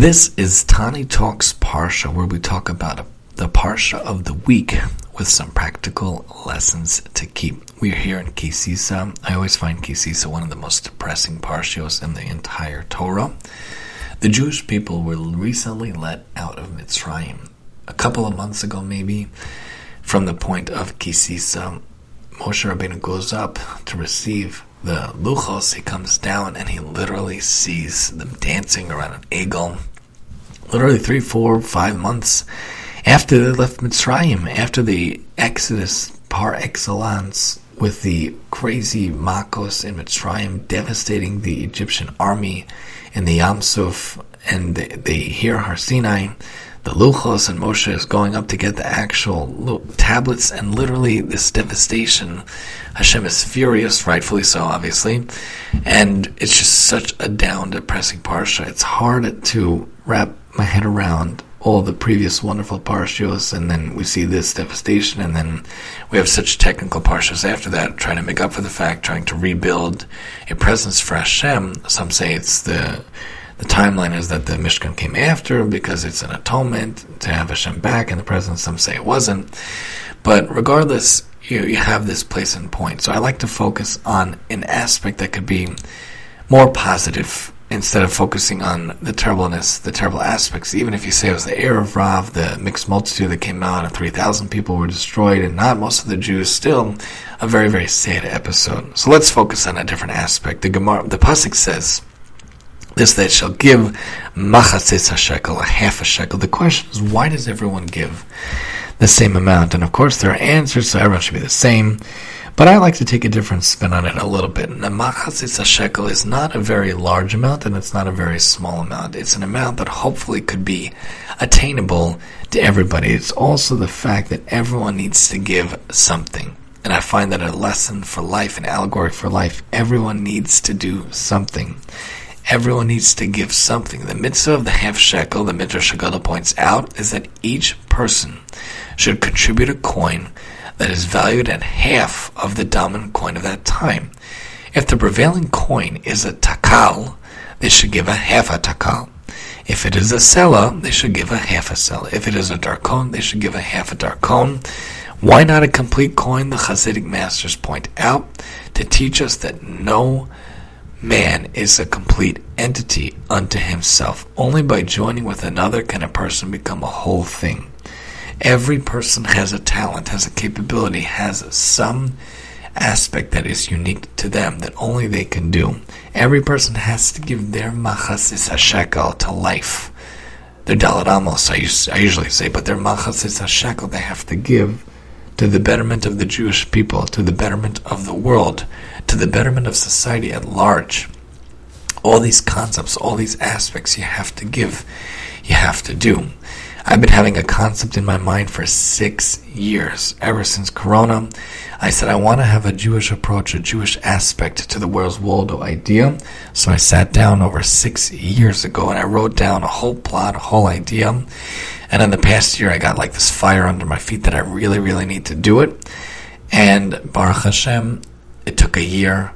This is Tani Talks Parsha, where we talk about the Parsha of the week with some practical lessons to keep. We're here in Ki Sisa. I always find Ki Sisa one of the most depressing Parshios in the entire Torah. The Jewish people were recently let out of Mitzrayim. A couple of months ago, maybe, from the point of Ki Sisa, Moshe Rabbeinu goes up to receive the luchos, he comes down and he literally sees them dancing around an eigel. Literally three, four, five months after they left Mitzrayim, after the Exodus par excellence, with the crazy Makos in Mitzrayim devastating the Egyptian army in the Yam Suf, and they, they hear Har Sinai, the Luchos and Moshe is going up to get the actual tablets, and literally this devastation. Hashem is furious, rightfully so, obviously, and it's just such a down, depressing parsha. It's hard to wrap my head around all the previous wonderful parshas, and then we see this devastation, and then we have such technical parshas after that, trying to make up for the fact, trying to rebuild a presence for Hashem. Some say it's the the timeline is that the Mishkan came after because it's an atonement to have Hashem back in the presence. Some say it wasn't. But regardless, you, you have this place and point. So I like to focus on an aspect that could be more positive instead of focusing on the terribleness, the terrible aspects. Even if you say it was the Erev Rav, the mixed multitude that came out, and 3,000 people were destroyed, and not most of the Jews, still a very, very sad episode. So let's focus on a different aspect. The Gemara, the Pasuk says, this that shall give machatzis a shekel, a half a shekel. The question is, why does everyone give the same amount? And of course, there are answers, so everyone should be the same. But I like to take a different spin on it a little bit. Machatzis a shekel is not a very large amount, and it's not a very small amount. It's an amount that hopefully could be attainable to everybody. It's also the fact that everyone needs to give something. And I find that a lesson for life, an allegory for life, everyone needs to do something everyone needs to give something. The mitzvah of the half shekel, the Midrash Haggadah points out, is that each person should contribute a coin that is valued at half of the dominant coin of that time. If the prevailing coin is a takal, they should give a half a takal. If it is a selah, they should give a half a selah. If it is a darkon, they should give a half a darkon. Why not a complete coin? The Hasidic masters point out to teach us that no Man is a complete entity unto himself. Only by joining with another can a person become a whole thing. Every person has a talent, has a capability, has some aspect that is unique to them that only they can do. Every person has to give their machasis hashekel to life. Their dalat amos, I, I usually say, but their machasis hashekel they have to give to the betterment of the Jewish people, to the betterment of the world, to the betterment of society at large. All these concepts, all these aspects you have to give, you have to do. I've been having a concept in my mind for six years, ever since Corona. I said I want to have a Jewish approach, a Jewish aspect to the Where's Waldo idea. So I sat down over six years ago and I wrote down a whole plot, a whole idea. And in the past year, I got like this fire under my feet that I really, really need to do it. And Baruch Hashem, it took a year,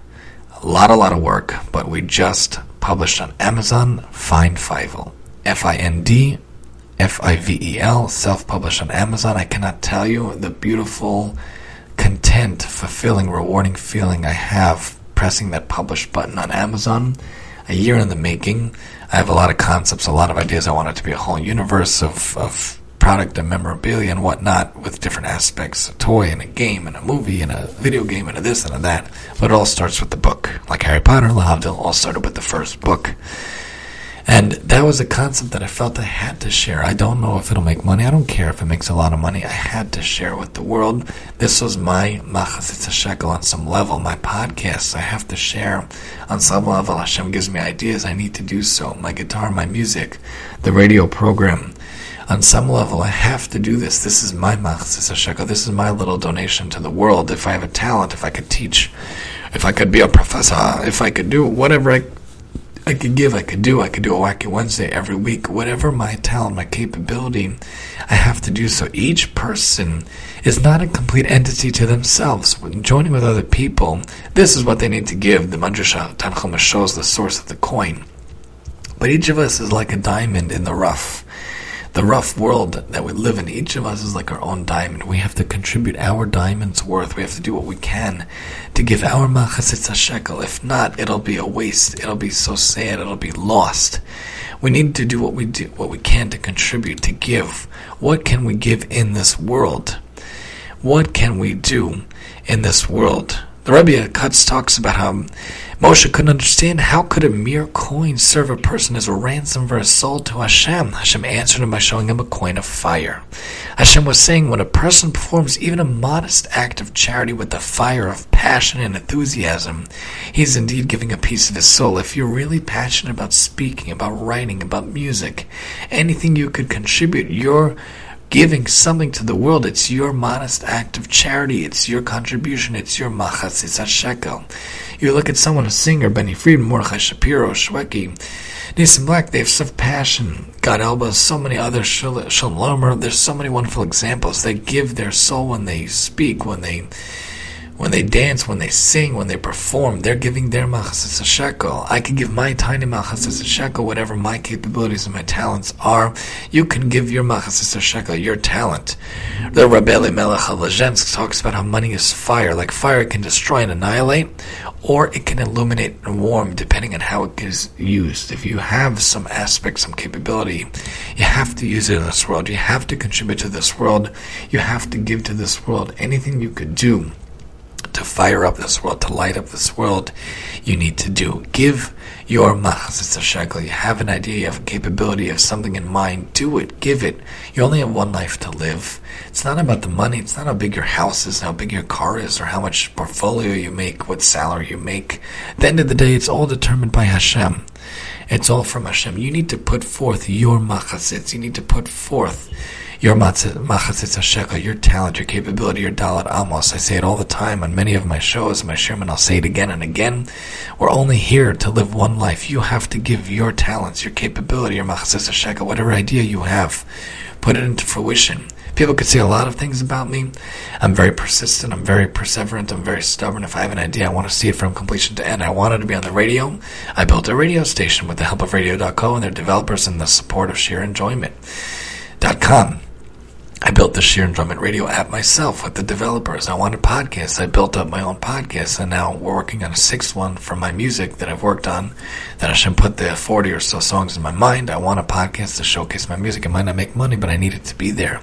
a lot, a lot of work, but we just published on Amazon Find Fivel. F I N D F I V E L, self published on Amazon. I cannot tell you the beautiful, content, fulfilling, rewarding feeling I have pressing that publish button on Amazon. A year in the making. I have a lot of concepts, a lot of ideas. I want it to be a whole universe of, of product and memorabilia and whatnot with different aspects a toy and a game and a movie and a video game and a this and a that. But it all starts with the book. Like Harry Potter, Lahavdil all started with the first book. And that was a concept that I felt I had to share. I don't know if it'll make money. I don't care if it makes a lot of money. I had to share with the world. This was my machasitza shekel on some level. My podcast, I have to share on some level. Hashem gives me ideas. I need to do so. My guitar, my music, the radio program on some level, I have to do this. This is my machzis shekel. This is my little donation to the world. If I have a talent, if I could teach, if I could be a professor, if I could do whatever I, I could give, I could do. I could do a wacky Wednesday every week. Whatever my talent, my capability, I have to do so. Each person is not a complete entity to themselves. When joining with other people, this is what they need to give. The Midrash Tanchuma shows the source of the coin. But each of us is like a diamond in the rough. The rough world that we live in, each of us is like our own diamond. We have to contribute our diamond's worth. We have to do what we can to give our machatzitz a shekel. If not, it'll be a waste. It'll be so sad. It'll be lost. We need to do what we do, what we can to contribute, to give. What can we give in this world? What can we do in this world? The Rebbe Cuts talks about how Moshe couldn't understand how could a mere coin serve a person as a ransom for his soul to Hashem. Hashem answered him by showing him a coin of fire. Hashem was saying when a person performs even a modest act of charity with the fire of passion and enthusiasm, he is indeed giving a piece of his soul. If you're really passionate about speaking, about writing, about music, anything you could contribute, you're giving something to the world. It's your modest act of charity. It's your contribution. It's your machas. It's a shekel. You look at someone, a singer, Benny Friedman, Mordechai Shapiro, Shwekey, Nissim Black, they have such passion. Gad Elbaz, so many others, Shulem Lemmer, there's so many wonderful examples. They give their soul when they speak, when they when they dance, when they sing, when they perform, they're giving their machas a shekel. I can give my tiny machas a shekel, whatever my capabilities and my talents are. You can give your machas a shekel, your talent. The Rabbi Melech Lezhensk talks about how money is fire. Like fire can destroy and annihilate, or it can illuminate and warm, depending on how it is used. If you have some aspect, some capability, you have to use it in this world. You have to contribute to this world. You have to give to this world. Anything you could do fire up this world, to light up this world, you need to do. Give your shekel. You have an idea, you have a capability, you have something in mind. Do it. Give it. You only have one life to live. It's not about the money. It's not how big your house is, how big your car is, or how much portfolio you make, what salary you make. At the end of the day, it's all determined by Hashem. It's all from Hashem. You need to put forth your machasitz. You need to put forth your machatzitz shekel, your talent, your capability, your dalat amos. I say it all the time on many of my shows, my sherman. I'll say it again and again. We're only here to live one life. You have to give your talents, your capability, your machatzitz shekel, whatever idea you have, put it into fruition. People could say a lot of things about me. I'm very persistent. I'm very perseverant. I'm very stubborn. If I have an idea, I want to see it from completion to end. I wanted to be on the radio. I built a radio station with the help of Radio.co and their developers and the support of Sheer Enjoyment.com. I built the Sheer Enjoyment Radio app myself with the developers. I wanted podcasts. I built up my own podcasts, and now we're working on a sixth one for my music that I've worked on. That I should put the 40 or so songs in my mind. I want a podcast to showcase my music. It might not make money, but I need it to be there.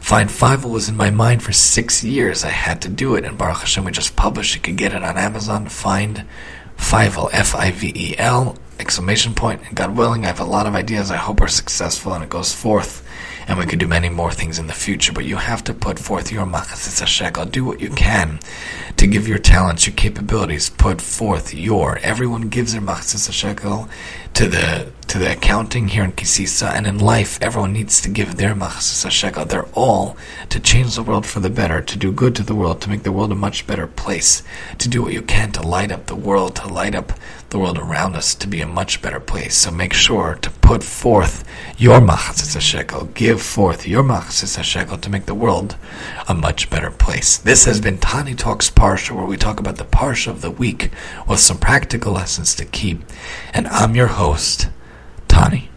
Find Fivel was in my mind for six years. I had to do it, and Baruch Hashem, we just published. You can get it on Amazon. Find Fivel, F-I-V-E-L, exclamation point. And God willing, I have a lot of ideas I hope are successful, and it goes forth and we could do many more things in the future. But you have to put forth your machatzitz shekel. Do what you can to give your talents, your capabilities. Put forth your. Everyone gives their machatzitz shekel to the to the accounting here in Ki Sisa and in life. Everyone needs to give their machatzitz shekel. They're all to change the world for the better, to do good to the world, to make the world a much better place, to do what you can to light up the world, to light up the world around us to be a much better place. So make sure to put forth your machatzitz shekel. Give forth your machatzitz shekel to make the world a much better place. This has been Tani Talks Parsha, where we talk about the Parsha of the week with some practical lessons to keep. And I'm your host, Tani.